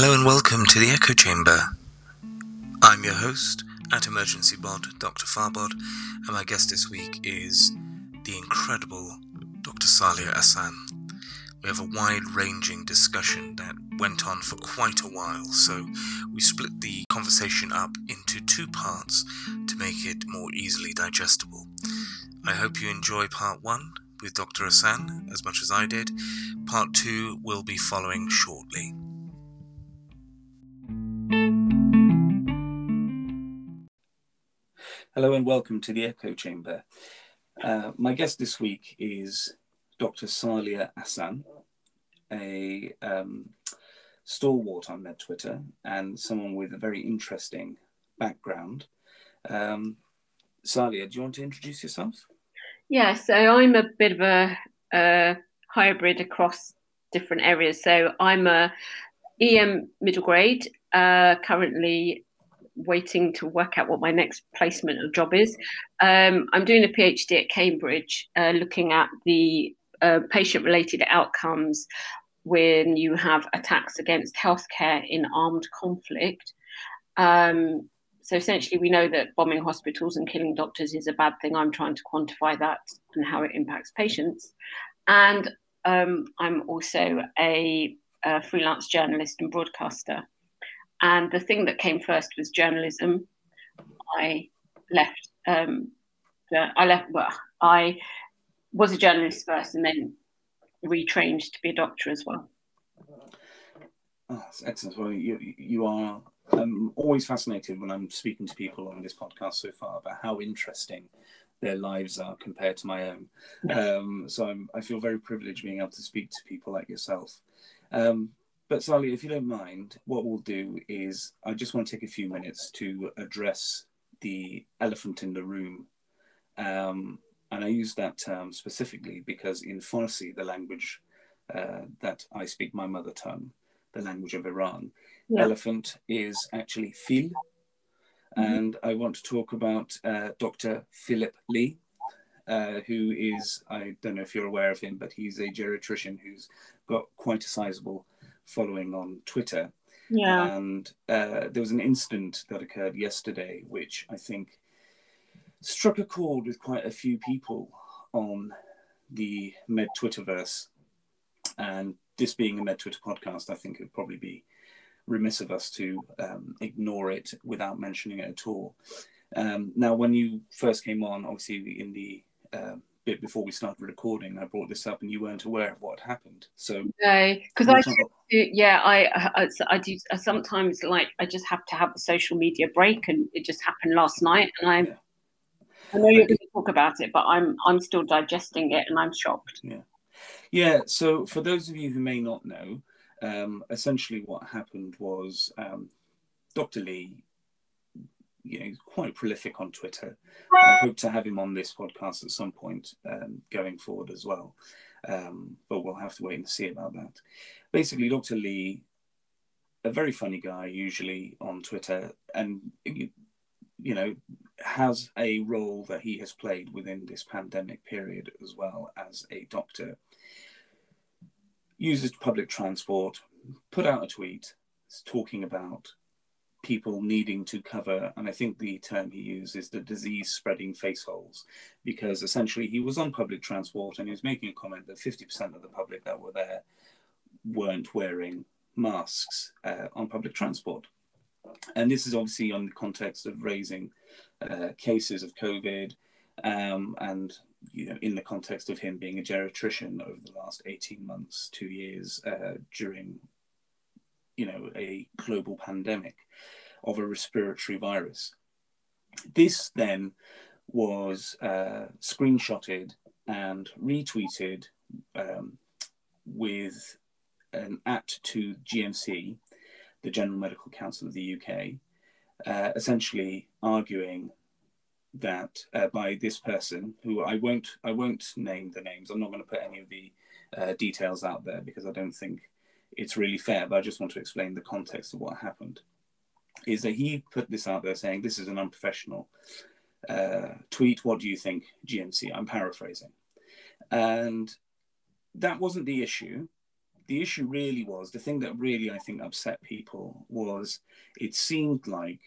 Hello and welcome to the Echo Chamber. I'm your host at Emergency Bod, Dr. Farbod, and my guest this week is the incredible Dr. Saleyha Ahsan. We have a wide ranging discussion that went on for quite a while, so we split the conversation up into two parts to make it more easily digestible. I hope you enjoy part one with Dr. Ahsan as much as I did. Part two will be following shortly. Hello and welcome to the Echo Chamber. Uh, my guest this week is Dr. Saleyha Ahsan, a um, stalwart on Med Twitter and someone with a very interesting background. Um, Saleyha, do you want to introduce yourself? Yeah, so I'm a bit of a, a hybrid across different areas. So I'm a EM middle grade, uh, currently waiting to work out what my next placement or job is. Um, I'm doing a PhD at Cambridge, uh, looking at the uh, patient-related outcomes when you have attacks against healthcare in armed conflict. Um, so essentially, we know that bombing hospitals and killing doctors is a bad thing. I'm trying to quantify that and how it impacts patients. And um, I'm also a, a freelance journalist and broadcaster. And the thing that came first was journalism. I left. Um, I left. Well, I was a journalist first, and then retrained to be a doctor as well. Oh, that's excellent. Well, you you are. I'm always fascinated when I'm speaking to people on this podcast so far about how interesting their lives are compared to my own. Um, so I'm, I feel very privileged being able to speak to people like yourself. Um, but Sally, if you don't mind, what we'll do is I just want to take a few minutes to address the elephant in the room. Um, and I use that term specifically because in Farsi, the language uh, that I speak, my mother tongue, the language of Iran, yeah. elephant is actually fil. Mm-hmm. And I want to talk about uh, Dr. Philip Lee, uh, who is, I don't know if you're aware of him, but he's a geriatrician who's got quite a sizable following on Twitter. Yeah. And uh, there was an incident that occurred yesterday, which I think struck a chord with quite a few people on the Med Twitterverse. And this being a Med Twitter podcast, I think it would probably be remiss of us to um, ignore it without mentioning it at all. Um, now, when you first came on, obviously in the uh, bit before we started recording, I brought this up, and you weren't aware of what happened. So, no, because I, yeah, I, I, I do I sometimes like I just have to have a social media break, and it just happened last night, and I, yeah. I know you're going to talk about it, but I'm, I'm still digesting it, and I'm shocked. Yeah, yeah. So, for those of you who may not know, um, essentially what happened was um, Dr. Lee you know, he's quite prolific on Twitter. I hope to have him on this podcast at some point um, going forward as well. Um, but we'll have to wait and see about that. Basically, Dr. Lee, a very funny guy, usually on Twitter, and you, you know, has a role that he has played within this pandemic period as well as a doctor. Uses public transport, put out a tweet talking about people needing to cover, and I think the term he used is the disease spreading face holes, because essentially he was on public transport and he was making a comment that 50% of the public that were there weren't wearing masks uh, on public transport. And this is obviously on the context of raising uh, cases of COVID um, and you know, in the context of him being a geriatrician over the last 18 months, two years uh, during you know, a global pandemic of a respiratory virus. This then was uh, screenshotted and retweeted um, with an at to GMC, the General Medical Council of the UK, uh, essentially arguing that uh, by this person, who I won't, I won't name the names. I'm not going to put any of the uh, details out there because I don't think it's really fair, but I just want to explain the context of what happened. Is that he put this out there saying this is an unprofessional uh, tweet. What do you think, GMC? I'm paraphrasing. And that wasn't the issue. the issue really was the thing that really I think upset people was it seemed like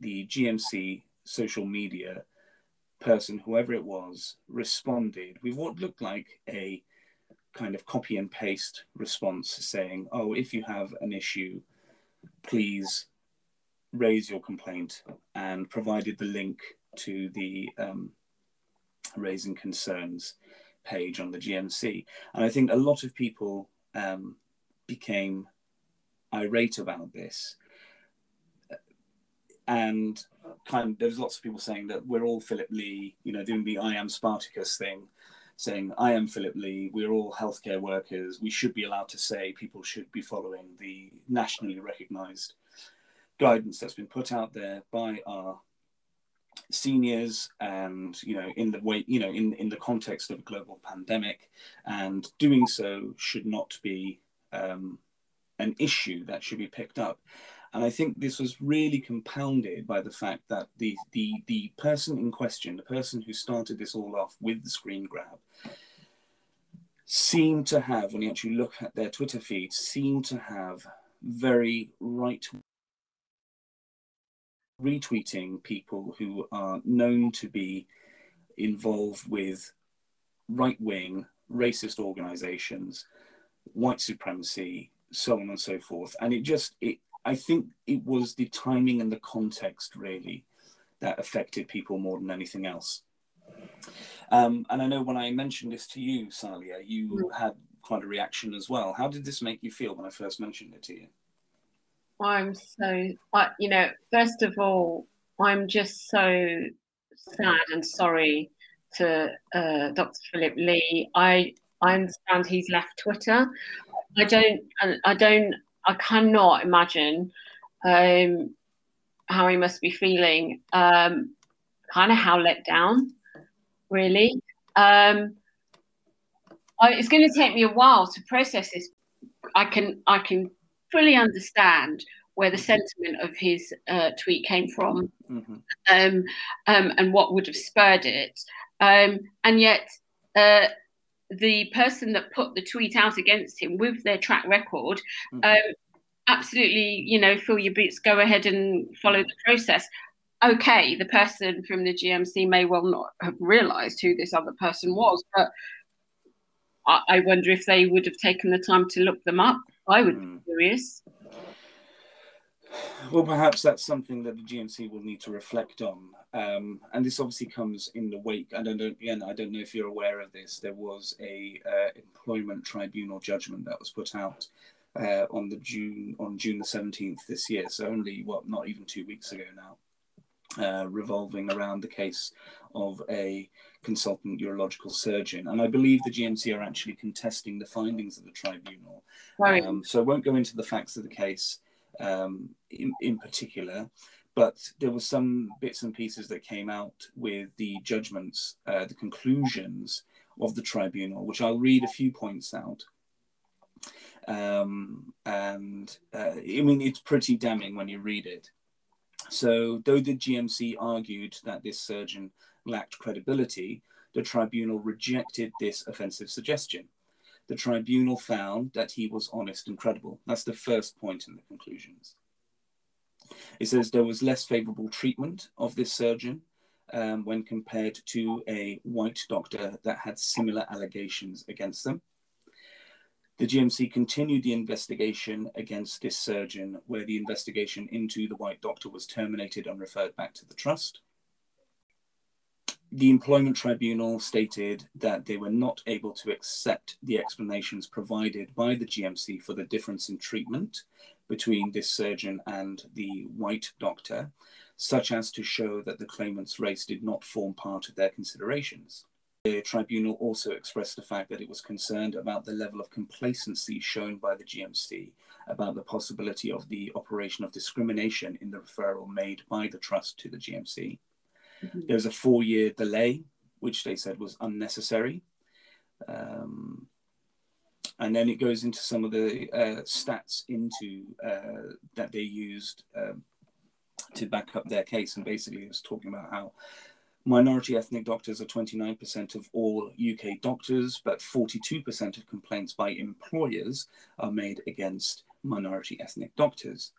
the GMC social media person, whoever it was, responded with what looked like a kind of copy and paste response saying, Oh, if you have an issue, please raise your complaint and provided the link to the um, raising concerns page on the GMC. And I think a lot of people um, became irate about this. And kind of, there's lots of people saying that we're all Philip Lee, you know, doing the I am Spartacus thing, saying, I am Philip Lee, we're all healthcare workers, we should be allowed to say people should be following the nationally recognized guidance that's been put out there by our seniors and you know in the way you know in in the context of a global pandemic. And doing so should not be um, an issue that should be picked up. And i think this was really compounded by the fact that the the the person in question the person who started this all off with the screen grab seemed to have when you actually look at their twitter feed seemed to have very right retweeting people who are known to be involved with right wing racist organizations, white supremacy, so on and so forth. And it just, it, I think it was the timing and the context really that affected people more than anything else. Um, and I know when I mentioned this to you, Saleyha, you mm. had quite a reaction as well. How did this make you feel when I first mentioned it to you? I'm so, I, you know, first of all, I'm just so sad and sorry to uh, Dr. Philip Lee. I I understand he's left Twitter. I don't, I don't, I cannot imagine um, how he must be feeling. Um, kind of how let down, really. Um, I, it's going to take me a while to process this. I can, I can fully understand where the sentiment of his uh, tweet came from mm-hmm. um, um, and what would have spurred it. Um, and yet, uh, the person that put the tweet out against him with their track record, mm-hmm. Um, absolutely, you know, fill your boots, go ahead and follow the process. Okay, the person from the GMC may well not have realised who this other person was, but I, I wonder if they would have taken the time to look them up I would be hmm. curious. Well, perhaps that's something that the GMC will need to reflect on. Um, and this obviously comes in the wake. I don't. Again, I don't know if you're aware of this. There was a uh, employment tribunal judgment that was put out uh, on the June on June the seventeenth this year. So only what, not even two weeks ago now uh, revolving around the case of a consultant urological surgeon. And I believe the GMC are actually contesting the findings of the tribunal. Right. Um, so I won't go into the facts of the case um, in, in particular, but there were some bits and pieces that came out with the judgments, uh, the conclusions of the tribunal, which I'll read a few points out. Um, and uh, I mean, it's pretty damning when you read it. So, though the GMC argued that this surgeon lacked credibility, the tribunal rejected this offensive suggestion. The tribunal found that he was honest and credible. That's the first point in the conclusions. It says there was less favorable treatment of this surgeon um, when compared to a white doctor that had similar allegations against them. The GMC continued the investigation against this surgeon, where the investigation into the white doctor was terminated and referred back to the trust. The employment tribunal stated that they were not able to accept the explanations provided by the GMC for the difference in treatment between this surgeon and the white doctor, such as to show that the claimant's race did not form part of their considerations. The tribunal also expressed the fact that it was concerned about the level of complacency shown by the GMC about the possibility of the operation of discrimination in the referral made by the trust to the GMC. Mm-hmm. There was a four year delay, which they said was unnecessary. Um, and then it goes into some of the uh, stats into uh, that they used um, to back up their case, and basically it was talking about how Minority ethnic doctors are 29% of all UK doctors, but 42% of complaints by employers are made against minority ethnic doctors.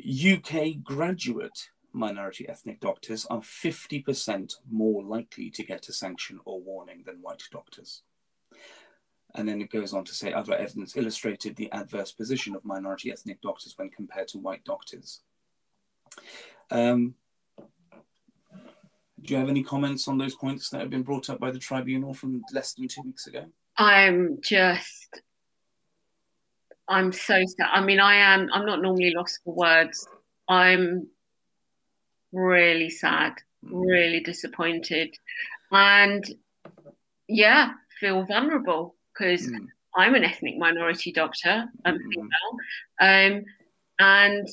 UK graduate minority ethnic doctors are 50% more likely to get a sanction or warning than white doctors. And then it goes on to say other evidence illustrated the adverse position of minority ethnic doctors when compared to white doctors. Um, do you have any comments on those points that have been brought up by the tribunal from less than two weeks ago? I'm just, I'm so sad. I mean, I am, I'm not normally lost for words. I'm really sad, mm. really disappointed. And yeah, feel vulnerable because mm. I'm an ethnic minority doctor. I'm mm. female. Um, and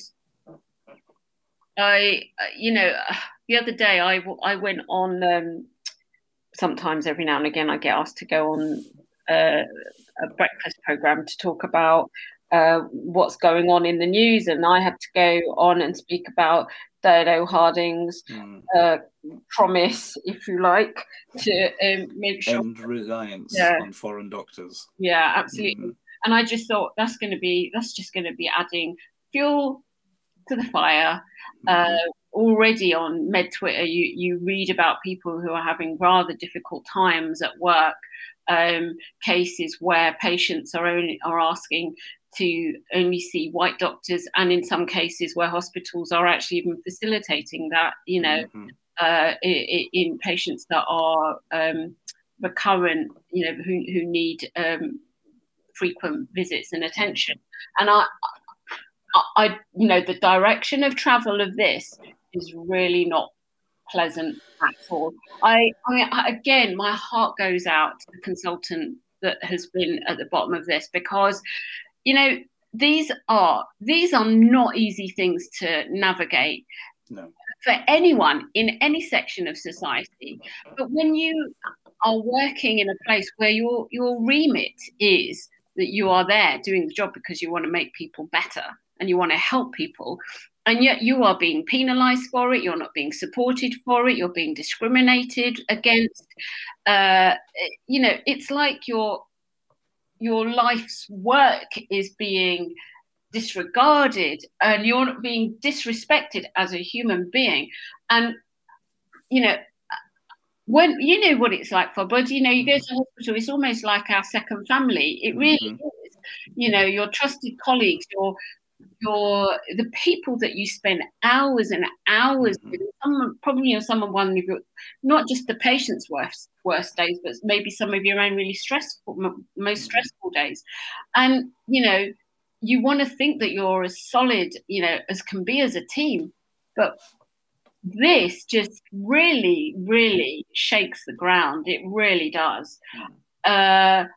I, you know, the other day I, I went on, um, sometimes every now and again I get asked to go on uh, a breakfast program to talk about uh, what's going on in the news, and I had to go on and speak about Dido Harding's mm. uh, promise, if you like, to um, make sure end reliance yeah. on foreign doctors. Yeah, absolutely. Mm. And I just thought that's going to be that's just going to be adding fuel to the fire. Mm. Uh, already on Med Twitter, you you read about people who are having rather difficult times at work. Um, cases where patients are only are asking to only see white doctors, and in some cases where hospitals are actually even facilitating that, you know, mm-hmm. uh, in, in, patients that are um, recurrent, you know, who, who need um, frequent visits and attention. And I, I, you know, the direction of travel of this is really not pleasant at all. I, I again, my heart goes out to the consultant that has been at the bottom of this because you know, these are these are not easy things to navigate no. for anyone in any section of society. But when you are working in a place where your your remit is that you are there doing the job because you want to make people better and you want to help people and yet you are being penalized for it you're not being supported for it you're being discriminated against uh, you know it's like you're your life's work is being disregarded and you're not being disrespected as a human being. And you know when you know what it's like for but you know you go to the hospital it's almost like our second family. It really mm-hmm. is. You know your trusted colleagues your your the people that you spend hours and hours mm-hmm. with, some probably on some of one of your not just the patient's worst worst days, but maybe some of your own really stressful most mm-hmm. stressful days, and you know you want to think that you're as solid you know as can be as a team, but this just really really shakes the ground. It really does. Mm. Uh,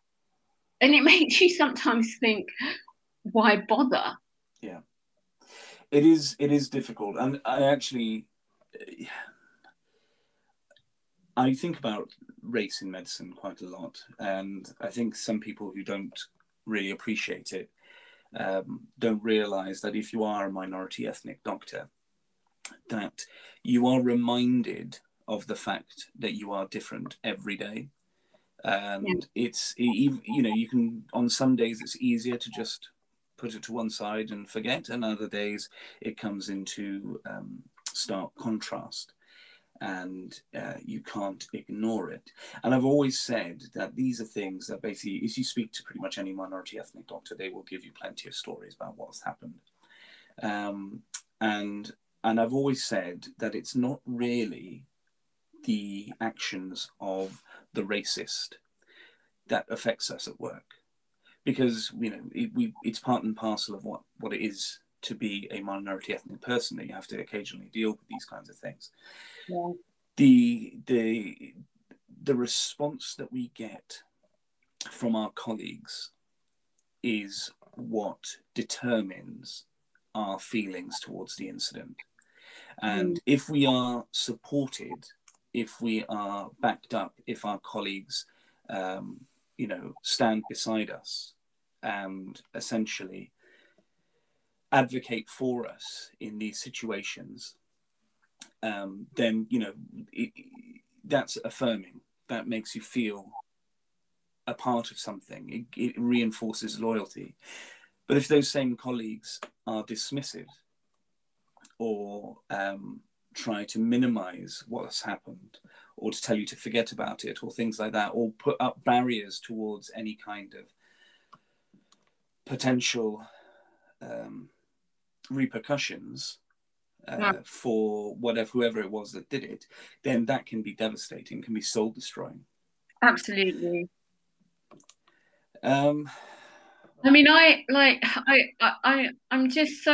and it makes you sometimes think, why bother? Yeah. It is it is difficult. And i actually i think about race in medicine quite a lot. And i think some people who don't really appreciate it um, don't realize that if you are a minority ethnic doctor that you are reminded of the fact that you are different every day. And yeah. it's you know you can on some days it's easier to just put it to one side and forget, and other days it comes into um, stark contrast and uh, you can't ignore it. And I've always said that these are things that basically, if you speak to pretty much any minority ethnic doctor, they will give you plenty of stories about what's happened. Um, and and I've always said that it's not really the actions of the racist that affects us at work because you know it, we it's part and parcel of what what it is to be a minority ethnic person that you have to occasionally deal with these kinds of things. Yeah. The the the response that we get from our colleagues is what determines our feelings towards the incident. And mm. if we are supported, if we are backed up, if our colleagues um, you know, stand beside us and essentially advocate for us in these situations, um, then you know it, that's affirming. That makes you feel a part of something. It, it reinforces loyalty. But if those same colleagues are dismissive or um, try to minimize what has happened or to tell you to forget about it or things like that or put up barriers towards any kind of potential um, repercussions uh, yeah. for whatever whoever it was that did it, then that can be devastating, can be soul destroying. Absolutely. Um, I mean, I like I I I'm just so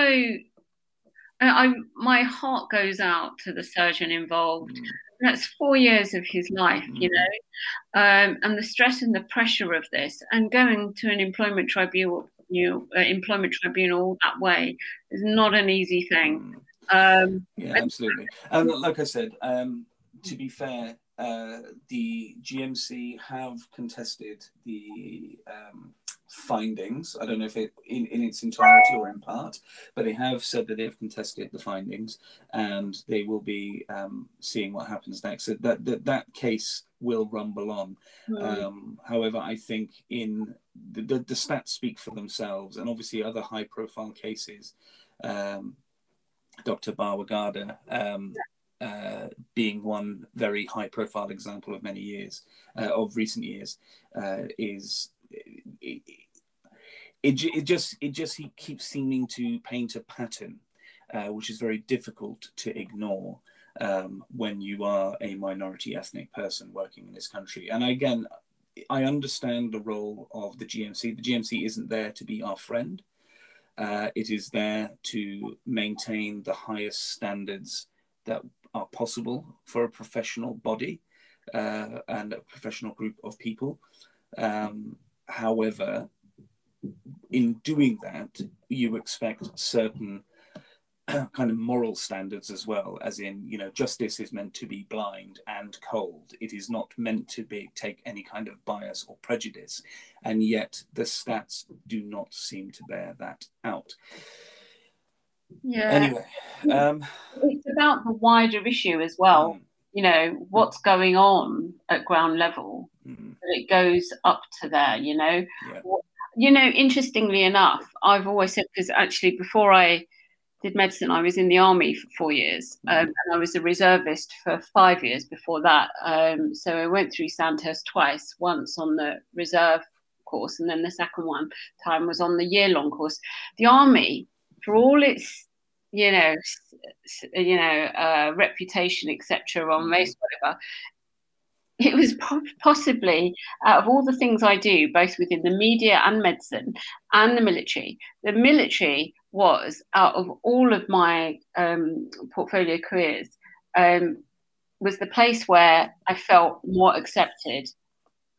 I my heart goes out to the surgeon involved. Mm. That's four years of his life, you know, um, and the stress and the pressure of this, and going to an employment tribunal, you know, uh, employment tribunal that way is not an easy thing. Mm. Um, yeah, absolutely. And like I said, um, to be fair, uh, the GMC have contested the um, findings. I don't know if it in, in its entirety or in part, but they have said that they've contested the findings and they will be um, seeing what happens next. So that that, that case will rumble on. Mm. Um, however, I think in the, the, the, stats speak for themselves, and obviously other high profile cases. Um, Dr. Bawa-Garba um, uh, being one very high profile example of many years, uh, of recent years, uh, is it, it, it, just it just keeps seeming to paint a pattern, uh, which is very difficult to ignore um, when you are a minority ethnic person working in this country. And again, I understand the role of the GMC. The GMC isn't there to be our friend. Uh, it is there to maintain the highest standards that are possible for a professional body uh, and a professional group of people. Um, however, in doing that, you expect certain kind of moral standards as well as in you know justice is meant to be blind and cold. It is not meant to be take any kind of bias or prejudice and yet the stats do not seem to bear that out. Yeah. Anyway um about the wider issue as well mm. you know what's going on at ground level mm. it goes up to there you know yeah. you know interestingly enough i've always said because actually before i did medicine i was in the army for four years mm. um, and i was a reservist for five years before that um, so i went through sandhurst twice once on the reserve course and then the second one time was on the year long course the army for all its you know you know uh, reputation etc on race mm-hmm. whatever it was possibly out of all the things I do, both within the media and medicine and the military, the military was out of all of my um, portfolio careers um, was the place where I felt more accepted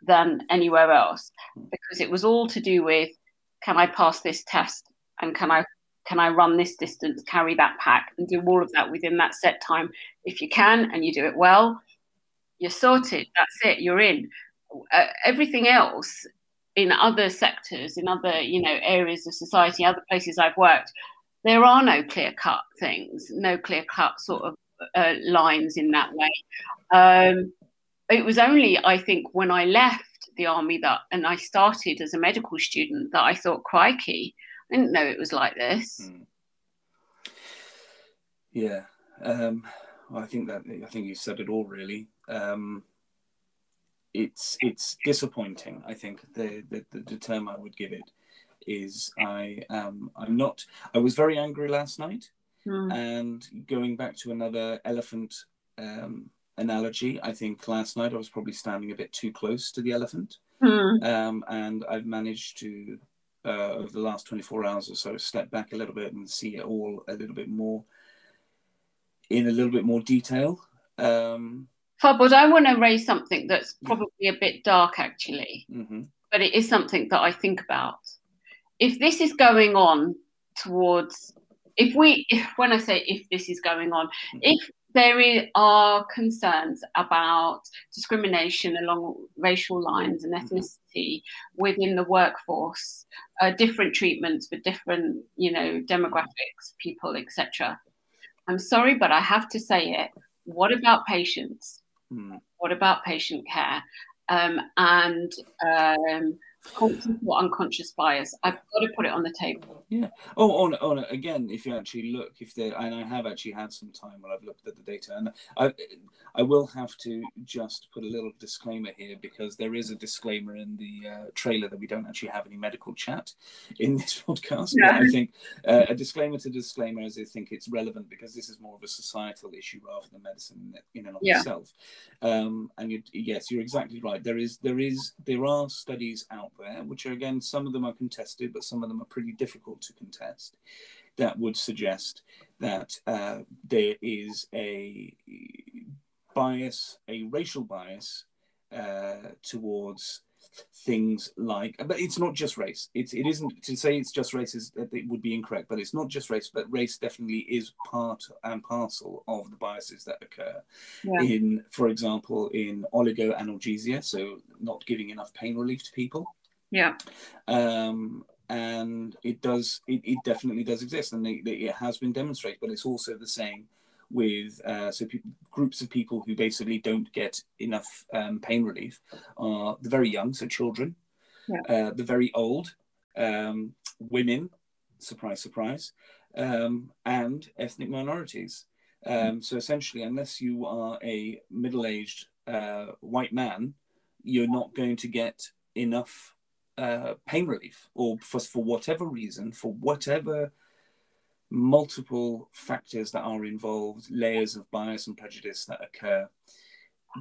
than anywhere else. Because it was all to do with can I pass this test and can I can I run this distance, carry that pack, and do all of that within that set time? If you can and you do it well, you're sorted. That's it. You're in. Uh, everything else in other sectors, in other you know areas of society, other places I've worked, there are no clear cut things, no clear cut sort of uh, lines in that way. Um, it was only, I think, when I left the army that, and I started as a medical student, that I thought, crikey, I didn't know it was like this. Mm. Yeah, um, I think that I think you said it all really. Um, it's it's disappointing. I think the, the the term I would give it is I am I'm not. I was very angry last night, mm. and going back to another elephant um, analogy, I think last night I was probably standing a bit too close to the elephant, mm. um, and I've managed to uh, over the last 24 hours or so step back a little bit and see it all a little bit more in a little bit more detail. Um, Farbod, I want to raise something that's probably a bit dark actually, mm-hmm. but it is something that I think about. If this is going on towards, if we, if, when I say if this is going on, mm-hmm. if there are concerns about discrimination along racial lines and mm-hmm. ethnicity within the workforce, uh, different treatments for different, you know, demographics, people, etc. I'm sorry, but I have to say it. What about patients? Mm. What about patient care? Um, and um, conscious or unconscious bias. I've got to put it on the table. Yeah. Oh, on oh, on again, if you actually look, if they and I have actually had some time when I've looked at the data, and I I will have to just put a little disclaimer here because there is a disclaimer in the uh, trailer that we don't actually have any medical chat in this podcast. Yeah. I think uh, a disclaimer to disclaimer as I think it's relevant because this is more of a societal issue rather than medicine in and of Yeah. itself. Um, and you, yes, you're exactly right. There is there is there are studies out there which are again some of them are contested, but some of them are pretty difficult to contest. That would suggest that uh, there is a bias, a racial bias uh, towards things like, but it's not just race. It's it isn't to say it's just race is that it would be incorrect, but it's not just race, but race definitely is part and parcel of the biases that occur Yeah. in, for example, in oligoanalgesia, so not giving enough pain relief to people Yeah. um, and it does it, it definitely does exist and they, they, it has been demonstrated but it's also the same with uh, so people, groups of people who basically don't get enough um, pain relief are the very young so children Yeah. uh, the very old um, women surprise surprise um, and ethnic minorities um, so essentially unless you are a middle-aged uh, white man you're not going to get enough uh, pain relief, or for, for whatever reason, for whatever multiple factors that are involved, layers of bias and prejudice that occur,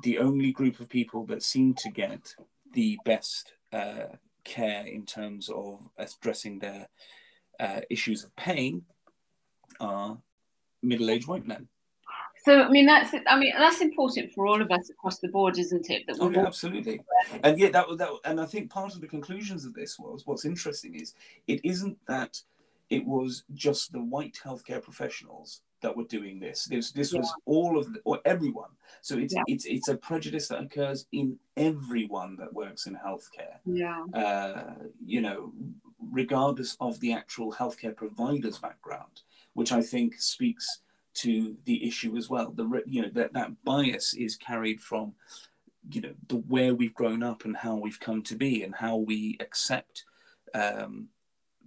the only group of people that seem to get the best uh, care in terms of addressing their uh, issues of pain are middle-aged white men. So I mean that's I mean that's important for all of us across the board, isn't it? That Oh, yeah, absolutely. And yeah, that, was that and I think part of the conclusions of this was what's interesting is it isn't that it was just the white healthcare professionals that were doing this. This this was all of the, or everyone. So it's Yeah. it's it's a prejudice that occurs in everyone that works in healthcare. yeah. Uh, you know, regardless of the actual healthcare provider's background, which I think speaks to the issue as well. The you know that that bias is carried from you know the where we've grown up and how we've come to be and how we accept um,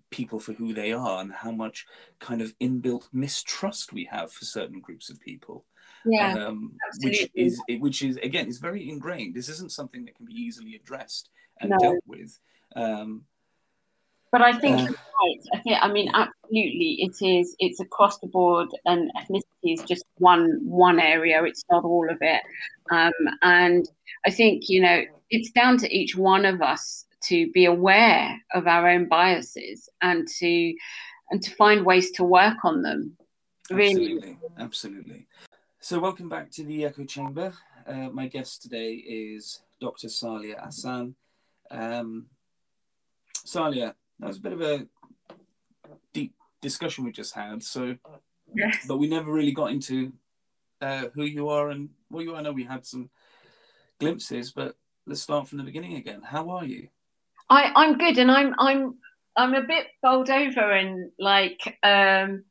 people for who they are and how much kind of inbuilt mistrust we have for certain groups of people Yeah. um, which is which is again is very ingrained this isn't something that can be easily addressed and No. dealt with um, But I think you're right. I think I mean absolutely it is it's across the board and ethnicity is just one one area, it's not all of it. Um, and I think, you know, it's down to each one of us to be aware of our own biases and to and to find ways to work on them. Really. Absolutely, absolutely. So, welcome back to the Echo Chamber. Uh, my guest today is Dr. Saleyha Ahsan. Um, Saleyha, that was a bit of a deep discussion we just had. So, Yes. but we never really got into uh, who you are and well, you. I know we had some glimpses, but let's start from the beginning again. How are you? I, I'm good, and I'm I'm I'm a bit bowled over and like um,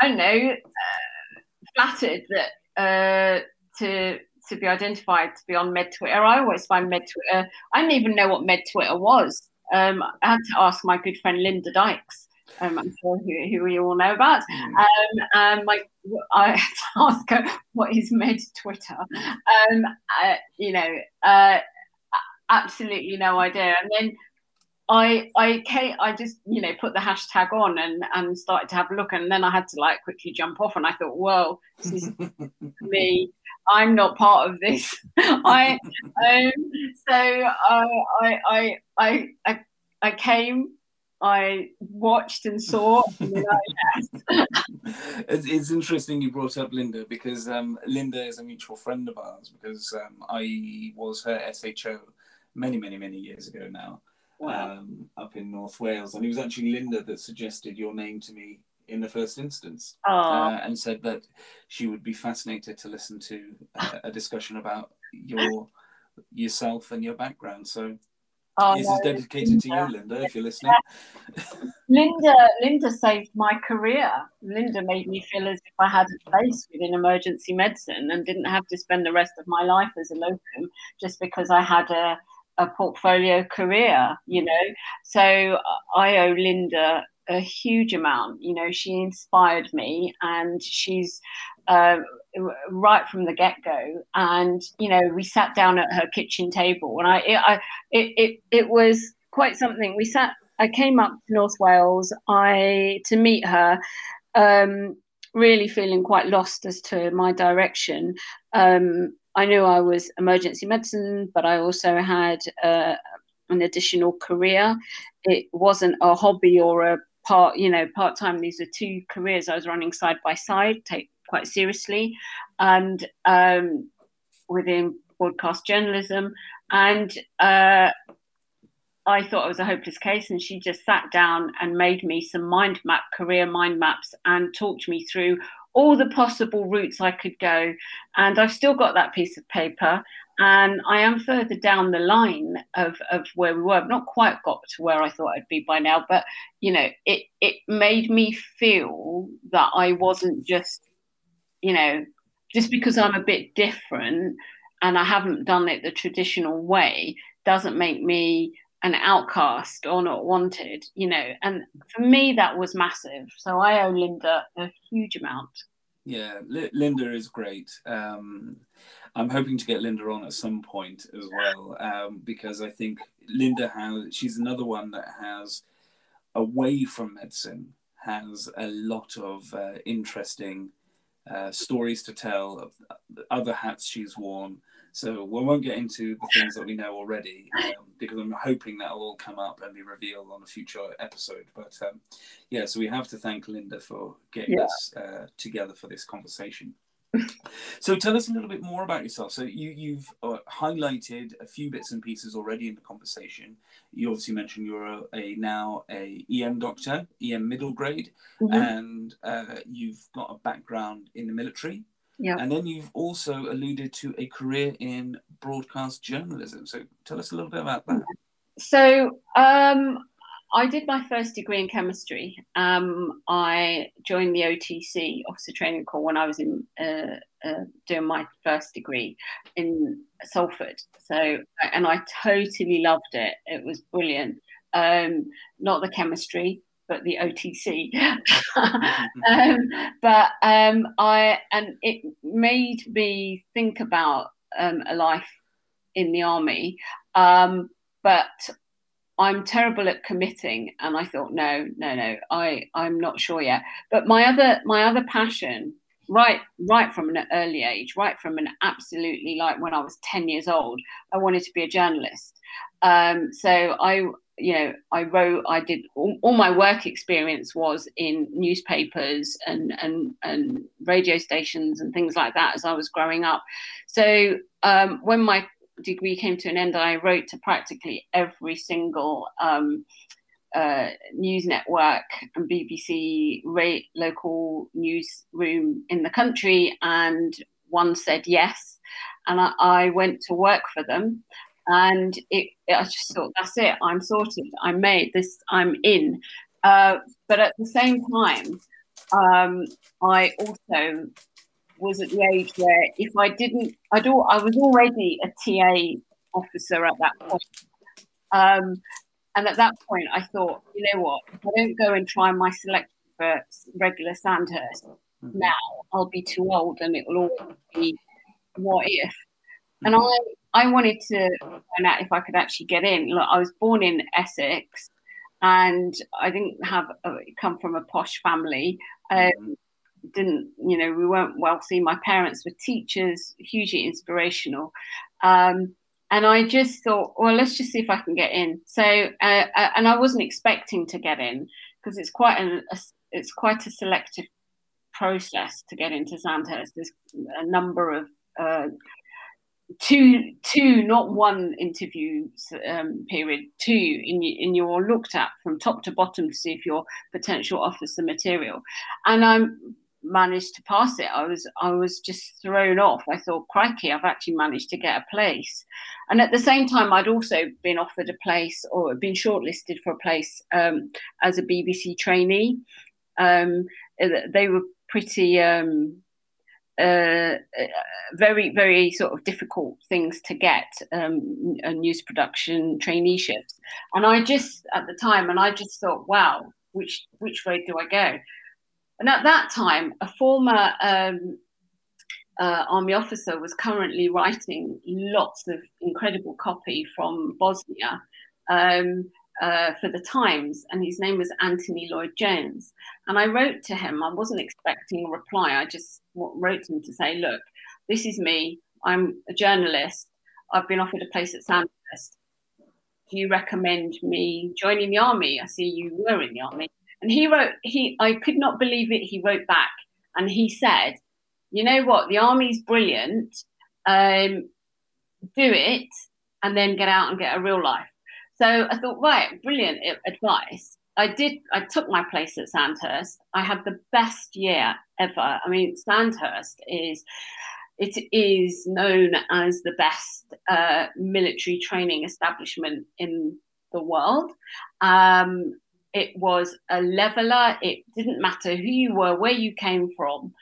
I don't know, uh, flattered that uh, to to be identified to be on Med Twitter. I always find Med Twitter. I didn't even know what Med Twitter was. Um, I had to ask my good friend Linda Dykes. Um, I'm sure who, who we all know about. Um, and my, I had to ask her what is Med Twitter. Um, uh, you know, uh, absolutely no idea. And then I I I just you know put the hashtag on and and started to have a look, and then I had to like quickly jump off, and I thought, well, this is me. I'm not part of this. I um, so I I I I I, I came. I watched and saw. And I left. it's, it's interesting you brought up Linda because um, Linda is a mutual friend of ours because um, I was her SHO many, many, many years ago now Wow. um, up in North Wales. And it was actually Linda that suggested your name to me in the first instance uh, and said that she would be fascinated to listen to uh, a discussion about your yourself and your background. So Oh, this no, is dedicated to you, Linda, if you're listening. Linda, Linda saved my career. Linda made me feel as if I had a place within emergency medicine and didn't have to spend the rest of my life as a locum just because I had a, a portfolio career, you know. So I owe Linda a huge amount. You know, she inspired me and she's uh, right from the get go. And you know, we sat down at her kitchen table, and I, it, I, it, it, it was quite something. We sat. I came up to North Wales. I to meet her. Um, really feeling quite lost as to my direction. Um, I knew I was emergency medicine, but I also had uh, an additional career. It wasn't a hobby or a part, you know, part time. These are two careers I was running side by side. Take quite seriously and um, within broadcast journalism. And uh, I thought it was a hopeless case. And she just sat down and made me some mind map, career mind maps, and talked me through all the possible routes I could go. And I've still got that piece of paper. And I am further down the line of, of where we were. I've not quite got to where I thought I'd be by now, but you know, it it made me feel that I wasn't just you know, just because I'm a bit different and I haven't done it the traditional way doesn't make me an outcast or not wanted, you know. And for me, that was massive. So I owe Linda a huge amount. Yeah, L- Linda is great. Um, I'm hoping to get Linda on at some point as well um, because I think Linda has, she's another one that has, away from medicine, has a lot of uh, interesting uh, stories to tell of other hats she's worn. So we won't get into the things that we know already um, because I'm hoping that'll all come up and be revealed on a future episode. But um, yeah, so we have to thank Linda for getting yeah. us uh, together for this conversation so tell us a little bit more about yourself. So you you've uh, highlighted a few bits and pieces already in the conversation. You obviously mentioned you're a, a now a EM doctor, EM middle grade, mm-hmm. and uh, you've got a background in the military. Yeah. And then you've also alluded to a career in broadcast journalism. So tell us a little bit about that. So um, I did my first degree in chemistry. Um, I joined the OTC Officer Training Corps when I was in uh, uh, doing my first degree in Salford. So, and I totally loved it. It was brilliant. Um, not the chemistry, but the OTC. um, but um, I and it made me think about um, a life in the army. Um, but I'm terrible at committing, and I thought, no, no, no, I I'm not sure yet. But my other my other passion, right right from an early age, right from an absolutely like when I was ten years old, I wanted to be a journalist. Um, so I you know I wrote I did all, all, my work experience was in newspapers and and and radio stations and things like that as I was growing up. So um, when my degree came to an end, I wrote to practically every single um, uh, news network and BBC rate local newsroom in the country, and one said yes, and I, I went to work for them, and it, I just thought that's it, I'm sorted, I'm made this, I'm in. Uh, but at the same time, um, I also was at the age where if I didn't, I'd all, I was already a TA officer at that point. Um, and at that point, I thought, you know what? If I don't go and try my selection for regular Sandhurst mm-hmm. now, I'll be too old, and it will always be what if. And mm-hmm. I, I wanted to find out if I could actually get in. Look, I was born in Essex, and I didn't have a, come from a posh family. Um, mm-hmm didn't, you know, we weren't wealthy. My parents were teachers, hugely inspirational. Um, and I just thought, well, let's just see if I can get in. So, uh, uh and I wasn't expecting to get in because it's quite a, a, it's quite a selective process to get into Sandhurst. There's a number of uh, two, two, not one interview um, period, two, in, in you're looked at from top to bottom to see if you're potential the material. And I'm managed to pass it. I was I was just thrown off. I thought, crikey, I've actually managed to get a place. And at the same time, I'd also been offered a place or been shortlisted for a place um, as a BBC trainee. Um, they were pretty um, uh, very very sort of difficult things to get um, news production traineeships. And I just at the time, and I just thought, wow, which which way do I go? And at that time, a former um, uh, army officer was currently writing lots of incredible copy from Bosnia um, uh, for the Times, and his name was Anthony Lloyd Jones. And I wrote to him. I wasn't expecting a reply. I just wrote him to say, "Look, this is me. I'm a journalist. I've been offered a place at Sandhurst. Do you recommend me joining the army? I see you were in the army." And he wrote, he I could not believe it. He wrote back and he said, you know what, the army's brilliant. Um, do it and then get out and get a real life. So I thought, right, brilliant advice. I did. I took my place at Sandhurst. I had the best year ever. I mean, Sandhurst is it is known as the best uh, military training establishment in the world. Um, it was a leveler. It didn't matter who you were, where you came from,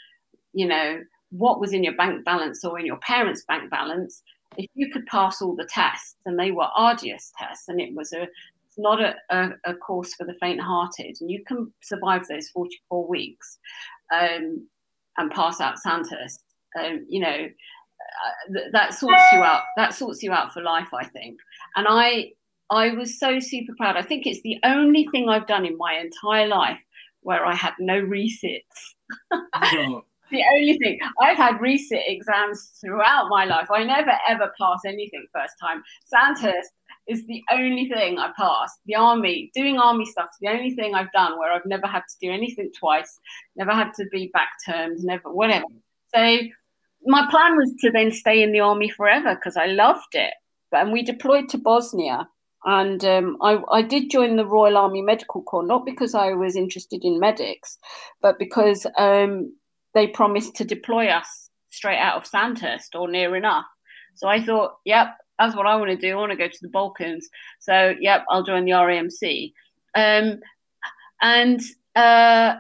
you know, what was in your bank balance or in your parents' bank balance. If you could pass all the tests, and they were arduous tests, and it was a it's not a, a, a course for the faint-hearted, and you can survive those 44 weeks um, and pass out Sandhurst. Um, you know, uh, th- that sorts you out. That sorts you out for life, I think. And I I was so super proud. I think it's the only thing I've done in my entire life where I had no resits. No. the only thing I've had resit exams throughout my life. I never ever pass anything first time. Sandhurst is the only thing I passed. The army, doing army stuff, is the only thing I've done where I've never had to do anything twice, never had to be back termed, never whatever. So my plan was to then stay in the army forever because I loved it. But And we deployed to Bosnia and um, I, I, did join the Royal Army Medical Corps, not because I was interested in medics, but because um, they promised to deploy us straight out of Sandhurst or near enough. So I thought, yep, that's what I want to do. I want to go to the Balkans. So, yep, I'll join the RAMC. Um, and uh,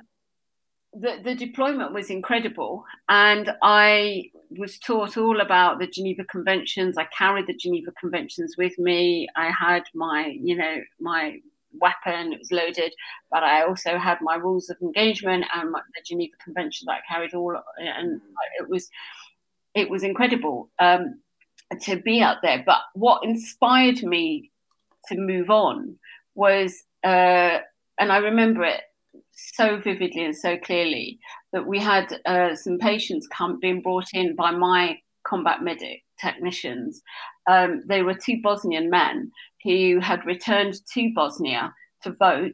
the, the deployment was incredible. And I was taught all about the Geneva Conventions. I carried the Geneva Conventions with me. I had my, you know, my weapon, it was loaded, but I also had my rules of engagement and my, the Geneva Convention that I carried all, and it was, it was incredible um, to be out there. But what inspired me to move on was, uh, and I remember it so vividly and so clearly that we had uh, some patients come being brought in by my combat medic technicians. Um, they were two Bosnian men who had returned to Bosnia to vote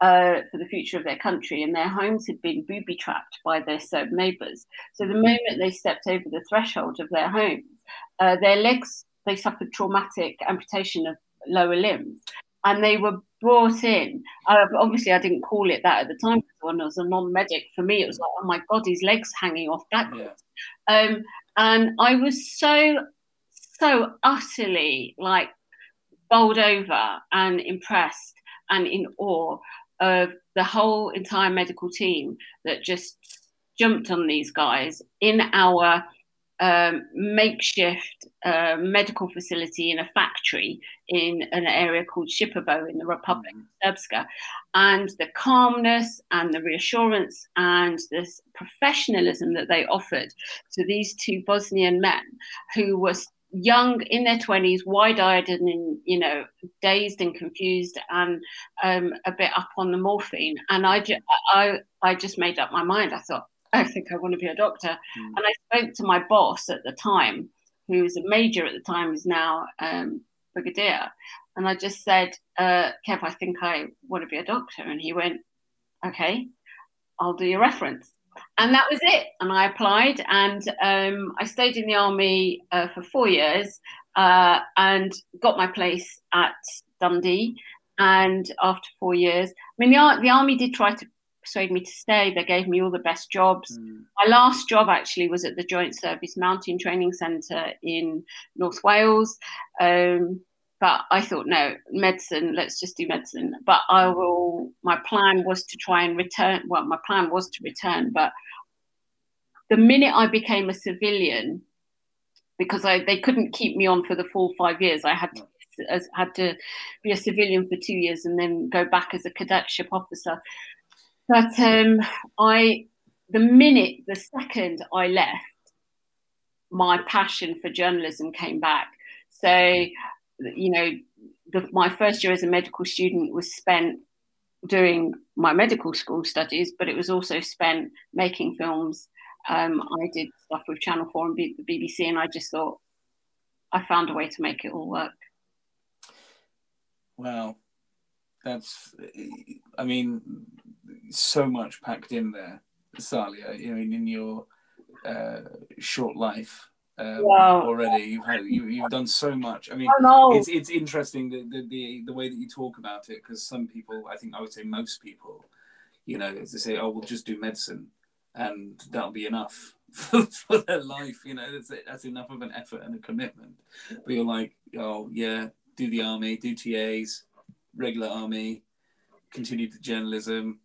uh, for the future of their country, and their homes had been booby trapped by their Serb neighbours. So the moment they stepped over the threshold of their homes, uh, their legs they suffered traumatic amputation of lower limbs, and they were brought in. Uh, obviously, I didn't call it that at the time. When I was a non-medic, for me, it was like, oh my god, his legs hanging off backwards. Yeah. Um, and I was so, so utterly like bowled over and impressed and in awe of the whole entire medical team that just jumped on these guys in our um, makeshift uh, medical facility in a factory in an area called Šipovo in the Republic of Srpska. And the calmness and the reassurance and this professionalism that they offered to these two Bosnian men who were young in their 20s wide-eyed and in, you know dazed and confused and um, a bit up on the morphine. And I, ju- I i just made up my mind. I thought I think I want to be a doctor. Mm. And I spoke to my boss at the time, who was a major at the time, is now um, brigadier. And I just said, uh, Kev, I think I want to be a doctor. And he went, okay, I'll do your reference. And that was it. And I applied and um, I stayed in the army uh, for four years uh, and got my place at Dundee. And after four years, I mean, the, the army did try to persuade me to stay. They gave me all the best jobs. Mm. My last job actually was at the Joint Service Mountain Training Centre in North Wales. Um, but I thought, no, medicine, let's just do medicine. But I will, my plan was to try and return. Well, my plan was to return. But the minute I became a civilian, because I, they couldn't keep me on for the full five years, I had to, as, had to be a civilian for two years and then go back as a cadetship officer. But um, I, the minute, the second I left, my passion for journalism came back. So you know, the, my first year as a medical student was spent doing my medical school studies, but it was also spent making films. Um, I did stuff with Channel 4 and B- the BBC, and I just thought I found a way to make it all work. Wow. That's, I mean, so much packed in there, Saleyha. I mean, in your uh, short life, um, wow. already. You've had you, have done so much. I mean, I it's it's interesting the, the, the the way that you talk about it because some people, I think I would say most people, you know, they say, "Oh, we'll just do medicine, and that'll be enough for, for their life." You know, that's that's enough of an effort and a commitment. But you're like, "Oh, yeah, do the army, do TAs, regular army, continue the journalism,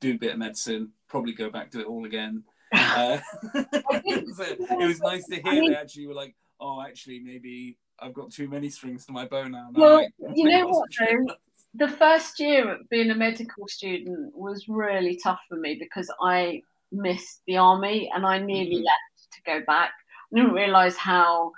do a bit of medicine, probably go back to it all again." Uh, it was nice to hear I mean, they actually were like, oh, actually, maybe I've got too many strings to my bow now. well, like, you know what, though? The first year of being a medical student was really tough for me because I missed the army and I nearly mm-hmm. left to go back. I didn't realize how.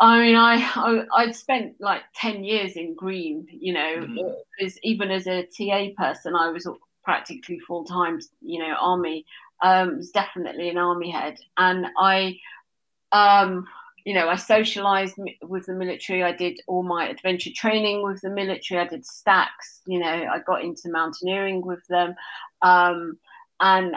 I mean, I, I I'd spent like ten years in green. You know, mm-hmm. even as a TA person, I was practically full time. You know, army um, was definitely an army head, and I, um, you know, I socialised with the military. I did all my adventure training with the military. I did stacks. You know, I got into mountaineering with them, um, and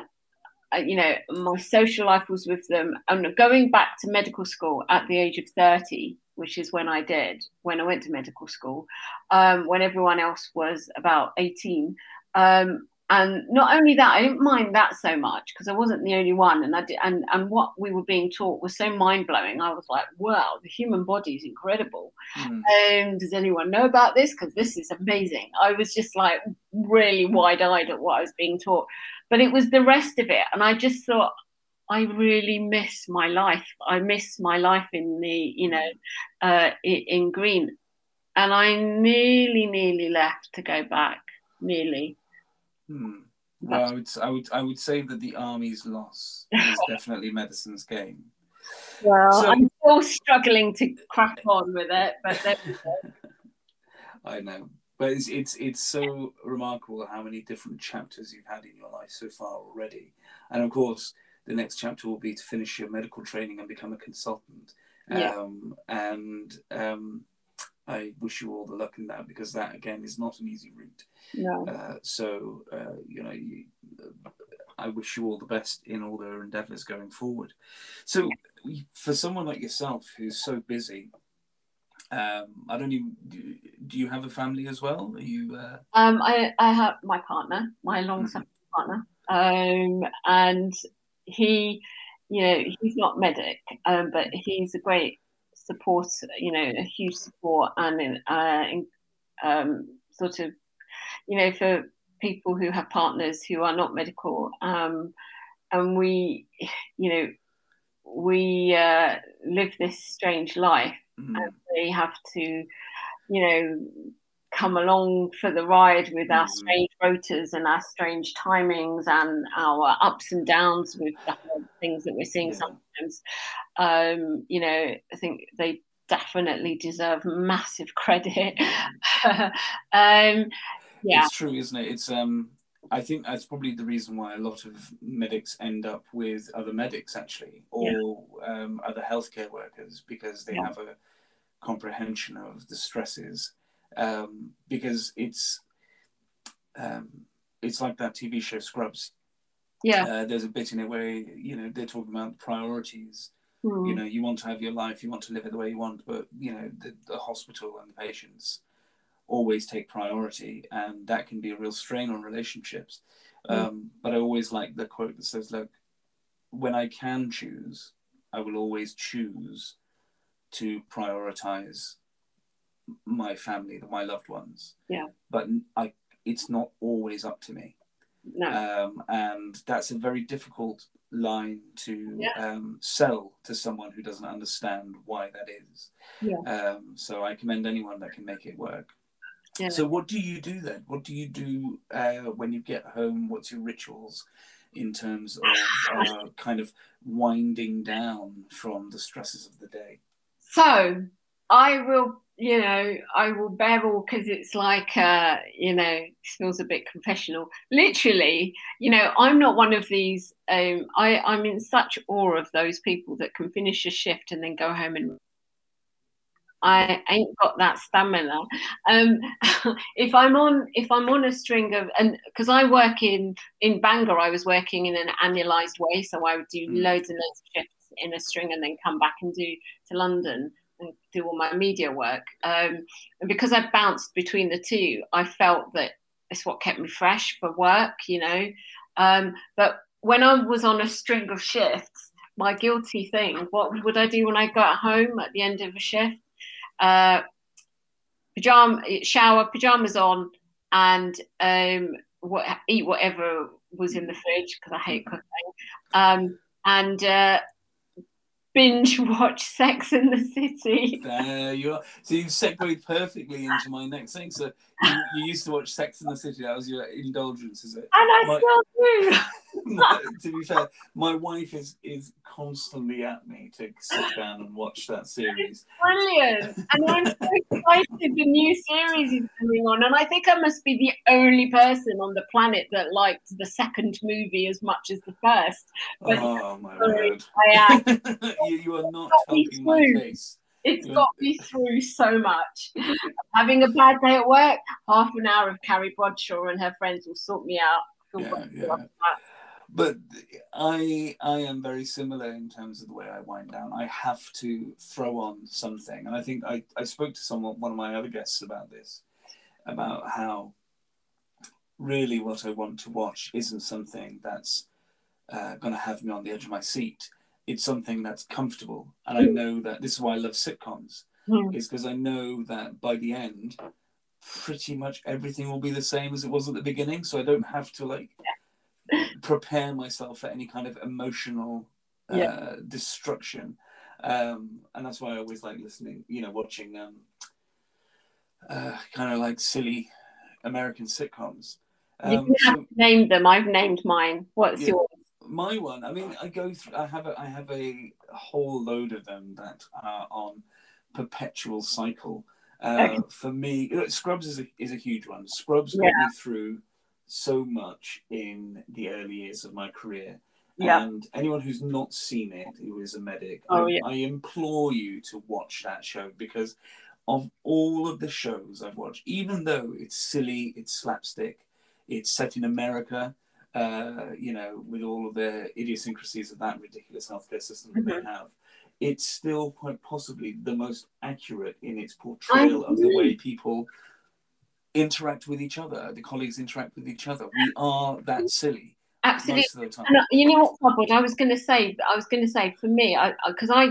you know, my social life was with them. And going back to medical school at the age of thirty, which is when I did, when I went to medical school, um, when everyone else was about eighteen. Um, and not only that i didn't mind that so much because i wasn't the only one. And i did and and what we were being taught was so mind-blowing. I was like wow the human body is incredible. Mm. um, does anyone know about this? Because this is amazing. I was just like really wide-eyed at what i was being taught. But it was the rest of it. And i just thought I really miss my life. I miss my life in the, you know, uh, in green, and I nearly, nearly left to go back. Nearly, Hmm. Well, I would, I would, I would say that the army's loss is definitely medicine's gain. Well, so, I'm still struggling to crack on with it, but I know, but it's it's it's so remarkable how many different chapters you've had in your life so far already, and of course, the next chapter will be to finish your medical training and become a consultant. Yeah. Um, and um, I wish you all the luck in that because that again is not an easy route. No. Uh, so uh, you know, you, uh, I wish you all the best in all their endeavours going forward. So for someone like yourself who's so busy, um, I don't even. Do, do, you have a family as well? Are you? Uh... Um, I I have my partner, my long-suffering mm-hmm. partner, um, and he, you know, he's not medic, um, but he's a great support, you know, a huge support and uh, um, sort of, you know, for people who have partners who are not medical. Um, and we, you know, we uh, live this strange life mm-hmm. and they have to, you know, come along for the ride with our mm-hmm. strange rotas and our strange timings and our ups and downs with the things that we're seeing yeah. sometimes. Um, you know, I think they definitely deserve massive credit. um, yeah, it's true, isn't it? It's um, I think that's probably the reason why a lot of medics end up with other medics actually, or yeah. um, other healthcare workers because they yeah. have a comprehension of the stresses. Um, because it's um, it's like that TV show Scrubs. Yeah, uh, there's a bit in it where you know they're talking about priorities Mm. You know, you want to have your life, you want to live it the way you want, but you know, the, the hospital and the patients always take priority, and that can be a real strain on relationships. Mm. Um, but I always like the quote that says, "Look, when I can choose, I will always choose to prioritize my family, my loved ones. Yeah. But I, it's not always up to me, No. um, and that's a very difficult line to Yeah. um, sell to someone who doesn't understand why that is. Yeah. Um, so I commend anyone that can make it work. Yeah. So what do you do then? What do you do uh, when you get home? What's your rituals in terms of uh, kind of winding down from the stresses of the day? So I will, you know, I will all because it's like, uh, you know, it feels a bit confessional. Literally, you know, I'm not one of these. Um, I I'm in such awe of those people that can finish a shift and then go home and. I ain't got that stamina. Um, if I'm on, if I'm on a string of, and because I work in in Bangor, I was working in an annualized way, so I would do Mm. loads and loads of shifts in a string and then come back and do to London and do all my media work. Um, and because I bounced between the two, I felt that it's what kept me fresh for work, you know. Um, but when I was on a string of shifts, my guilty thing, what would I do when I got home at the end of a shift? Uh, pajama, shower, pajamas on, and um, what, eat whatever was in the fridge because I hate cooking. Um, and uh, binge watch Sex in the City. There you are. So you've segued perfectly into my next thing. So you, you used to watch Sex and the City. That was your indulgence, is it? And I My- still do. My- to be fair, my wife is is constantly at me to sit down and watch that series. Brilliant. And I'm so excited the new series is coming on. And I think I must be the only person on the planet that liked the second movie as much as the first. But- oh my Sorry. word! I am. you, you are not helping my case. It's got me through so much. Having a bad day at work, half an hour of Carrie Bradshaw and her friends will sort me out. Yeah, yeah. good about that. But I I am very similar in terms of the way I wind down. I have to throw on something, and I think I, I spoke to someone one of my other guests about this, about how really what I want to watch isn't something that's uh, going to have me on the edge of my seat. It's something that's comfortable, and I know that this is why I love sitcoms. Hmm. Is because I know that by the end, pretty much everything will be the same as it was at the beginning, so I don't have to like prepare myself for any kind of emotional uh, Yeah. destruction. Um, and that's why I always like listening, you know, watching um, uh, kind of like silly American sitcoms. You Um, can have so to name them. I've named mine. What's Yeah. yours? My one, I mean, I go through. I have a, I have a whole load of them that are on perpetual cycle. Uh, Okay. For me, Scrubs is a is a huge one. Scrubs got me through so much in the early years of my career. Yeah. And anyone who's not seen it, who is a medic, Oh, I, yeah. I implore you to watch that show because of all of the shows I've watched, even though it's silly, it's slapstick, it's set in America, uh, you know, with all of the idiosyncrasies of that ridiculous healthcare system that Mm-hmm. they have, it's still quite possibly the most accurate in its portrayal of the way people interact with each other, the colleagues interact with each other. We are that silly Absolutely. most of the time. And uh, you know what? I was going to say, I was going to say for me, because I,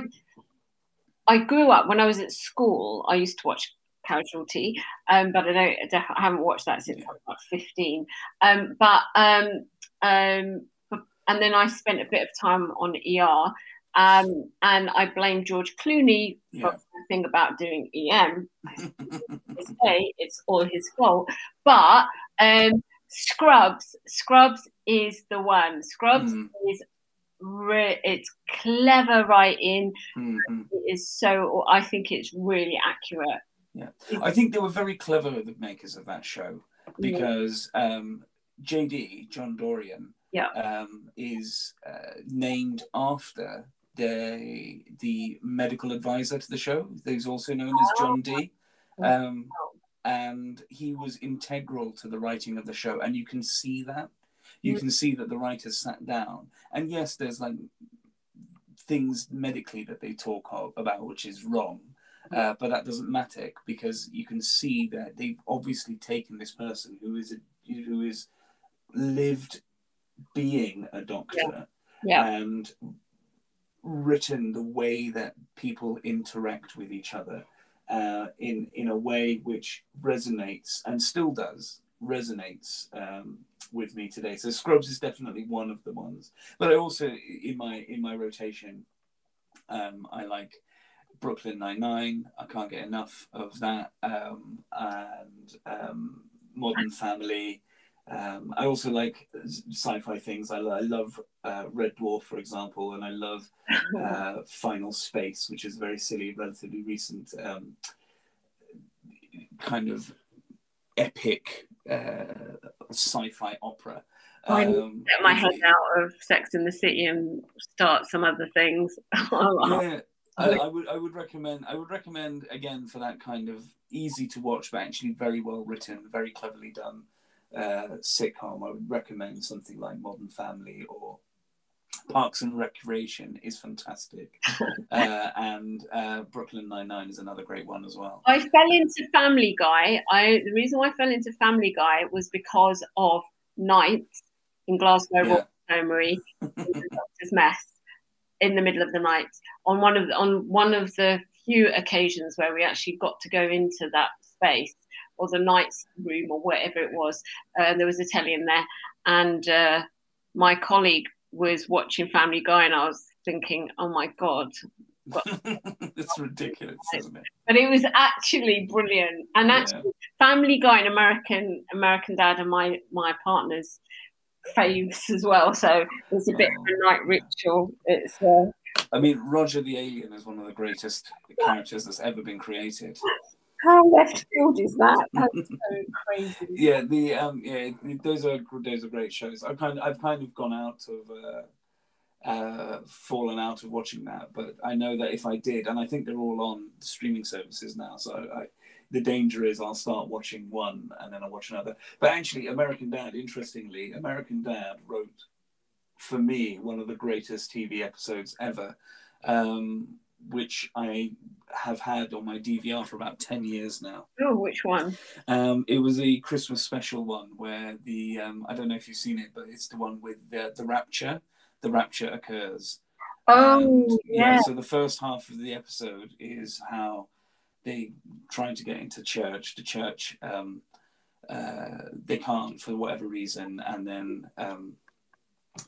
I, grew up when I was at school. I used to watch Casualty, um, but I don't, I haven't watched that since I was about fifteen. Um, but um, um, and then I spent a bit of time on ER, um, and I blame George Clooney for Yeah. the thing about doing EM. Say it's all his fault, but um, Scrubs, Scrubs is the one. Scrubs Mm. is re- it's clever writing. Mhm. It is so. I think it's really accurate. Yeah, I think they were very clever, the makers of that show, because um, JD, John Dorian, Yeah. um, is uh, named after the the medical advisor to the show. He's also known as John D. Um, and he was integral to the writing of the show, and you can see that. You Mm. can see that the writers sat down, and yes, there's like things medically that they talk of, about, which is wrong. Uh, but that doesn't matter because you can see that they've obviously taken this person who is a, who is lived being a doctor Yeah. Yeah. and written the way that people interact with each other uh, in in a way which resonates and still does resonates um, with me today. So Scrubs is definitely one of the ones, but I also in my in my rotation, um, I like Brooklyn Nine Nine. I can't get enough of that, um, and um, Modern Family. Um, I also like sci-fi things. I, I love uh, Red Dwarf, for example, and I love uh, Final Space, which is a very silly, relatively recent um, kind of epic uh, sci-fi opera. I Um, Get my head out of Sex in the City and start some other things. yeah I, I would i would recommend i would recommend again for that kind of easy to watch but actually very well written very cleverly done uh, sitcom i would recommend something like modern family or parks and recreation is fantastic uh, and uh, brooklyn 99 is another great one as well I fell into Family Guy. I the reason why I fell into Family Guy was because of nights in Glasgow Yeah. Infirmary, in the doctor's mess in the middle of the night. On one of on one of the few occasions where we actually got to go into that space or the night's room or whatever it was, uh, there was a telly in there, and uh, my colleague was watching Family Guy, and I was thinking, oh my god, it's ridiculous isn't it? But it was actually brilliant. And Yeah. actually family guy and american american dad are my my partner's faves as well. So it's a bit of a night ritual. It's uh, i mean roger the alien is one of the greatest characters that's ever been created how left field is that? That's so crazy. Yeah the um yeah those are those are great shows. I've kind of i've kind of gone out of uh uh fallen out of watching that but i know that if i did and i think they're all on streaming services now so i the danger is i'll start watching one and then i'll watch another. But actually american dad interestingly american dad wrote for me one of the greatest tv episodes ever. Um which i have had on my dvr for about 10 years now oh which one um, it was a Christmas special one where the um, I don't know if you've seen it, but it's the one with the, the rapture. The rapture occurs. oh And, yeah So the first half of the episode is how they trying to get into church. The church um, uh, they can't for whatever reason, and then um,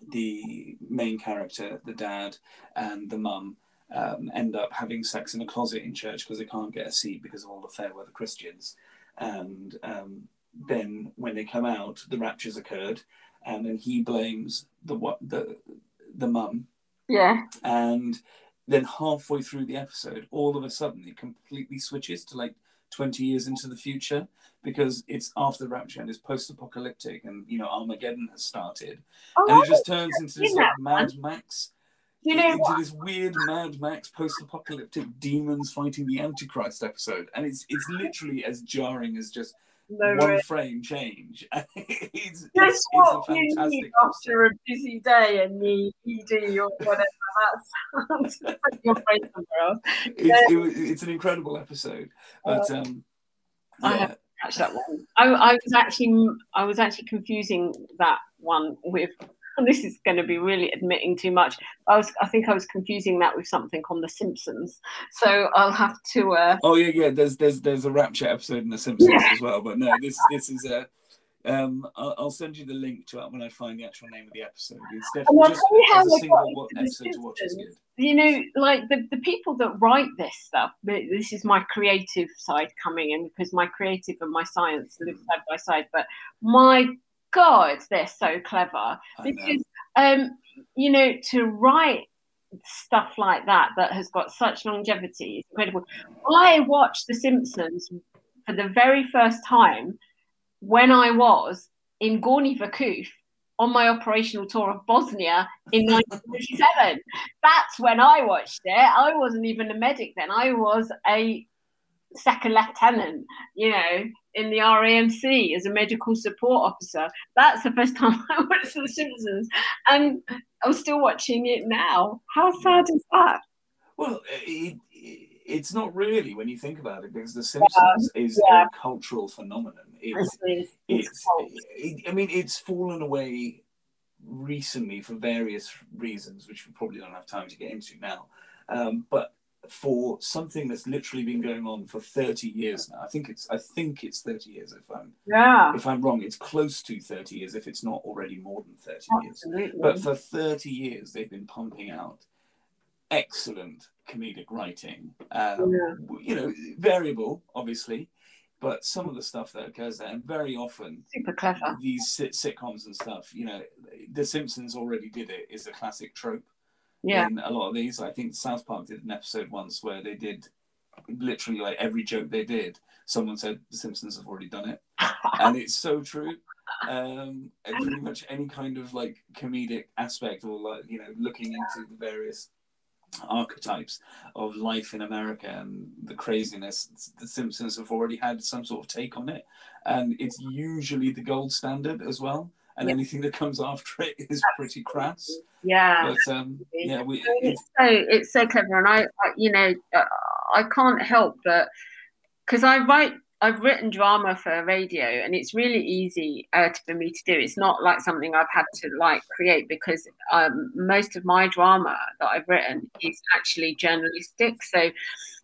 the main character, the dad, and the mum. Um, end up having sex in a closet in church because they can't get a seat because of all the fair weather Christians. And um, then when they come out, the rapture's occurred, and then he blames the what the the mum. Yeah. And then halfway through the episode all of a sudden it completely switches to like 20 years into the future because it's after the rapture and it's post-apocalyptic and you know armageddon has started. Oh, and it just turns into this like mad max you know into what this weird mad max post-apocalyptic demons fighting the antichrist episode and it's it's literally as jarring as just no, one really. frame change it's, it's, That's it's what a you need fantastic after a busy day and the ED or whatever. That's put your brain somewhere else. it's, it, it's an incredible episode but um I yeah. have Catch that one. I, I was actually I was actually confusing that one with. This is going to be really admitting too much. I was I think I was confusing that with something on The Simpsons. So I'll have to. Uh, Oh yeah, yeah. There's there's there's a Rapture episode in The Simpsons as well, but no, this this is a. Um, I'll, I'll send you the link to it when I find the actual name of the episode. It's definitely just tell you how as a single into wa- The episode to watch is good. you know, like the, the people that write this stuff, th- this is my creative side coming in because my creative and my science live side by side. But my God, they're so clever because, um, you know, to write stuff like that that has got such longevity is incredible. I watched The Simpsons for the very first time when I was in Gornji Vakuf on my operational tour of Bosnia in 1997. That's when I watched it. I wasn't even a medic then. I was a second lieutenant, you know, in the RAMC as a medical support officer. That's the first time I watched The Simpsons. And I'm still watching it now. How sad is that? Well, it, it, it's not really when you think about it because The Simpsons yeah. is yeah. a cultural phenomenon. It's, it's, it's, it, I mean, it's fallen away recently for various reasons, which we probably don't have time to get into now. Um, but for something that's literally been going on for 30 years now. I think it's I think it's 30 years if I'm yeah. if I'm wrong. It's close to 30 years if it's not already more than 30 Absolutely. years. But for 30 years they've been pumping out excellent comedic writing. Um, yeah. You know, variable obviously, but some of the stuff that occurs there, and very often super clever. These sit- sitcoms and stuff, you know, The Simpsons already did it. Is a classic trope yeah. in a lot of these. I think South Park did an episode once where they did literally like every joke they did, someone said The Simpsons have already done it, and it's so true. Um, pretty much any kind of like comedic aspect or like you know looking into the various archetypes of life in America and the craziness. The Simpsons have already had some sort of take on it, and it's usually the gold standard as well and anything that comes after it is pretty crass. Yeah, but um, yeah, we, it's so it's so clever, and I, I you know, uh, I can't help but because I write. I've written drama for radio, and it's really easy uh, for me to do. It's not like something I've had to like create because um, most of my drama that I've written is actually journalistic. So,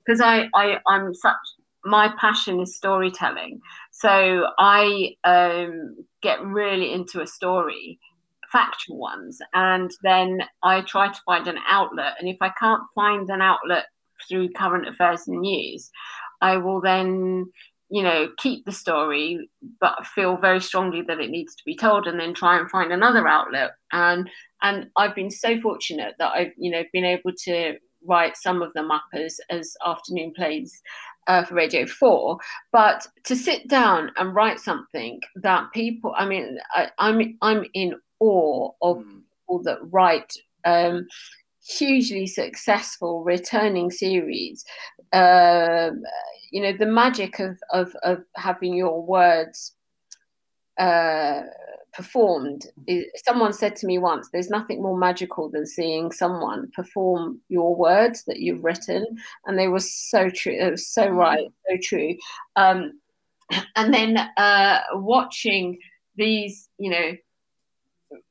because I, I I'm such my passion is storytelling. So I um, get really into a story, factual ones, and then I try to find an outlet. And if I can't find an outlet through current affairs and news, I will then, you know, keep the story, but feel very strongly that it needs to be told, and then try and find another outlet. And and I've been so fortunate that I've, you know, been able to write some of them up as as afternoon plays uh, for Radio 4, but to sit down and write something that people, I mean, I, am I'm, I'm in awe of mm. people that write um, hugely successful returning series. Um, you know, the magic of, of, of having your words uh, performed. Someone said to me once, "There's nothing more magical than seeing someone perform your words that you've written," and they were so true. It was so mm. right, so true. Um, and then uh, watching these, you know,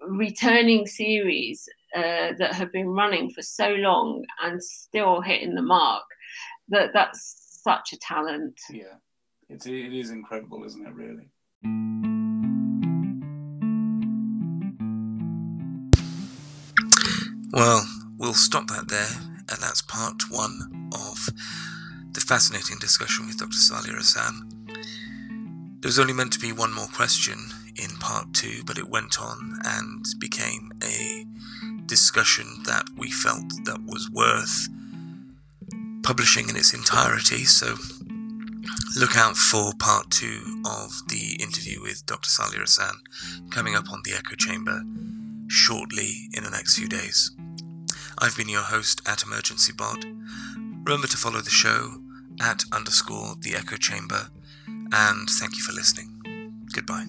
returning series uh, that have been running for so long and still hitting the mark. That that's such a talent. Yeah, it's it is incredible, isn't it? Really. Well, we'll stop that there, and that's part one of the fascinating discussion with Dr. Saleyha Ahsan. There was only meant to be one more question in part two, but it went on and became a discussion that we felt that was worth publishing in its entirety. So look out for part two of the interview with Dr. Saleyha Ahsan coming up on the Echo Chamber shortly in the next few days. I've been your host at Emergency Bod. Remember to follow the show at underscore the echo chamber, and thank you for listening. Goodbye.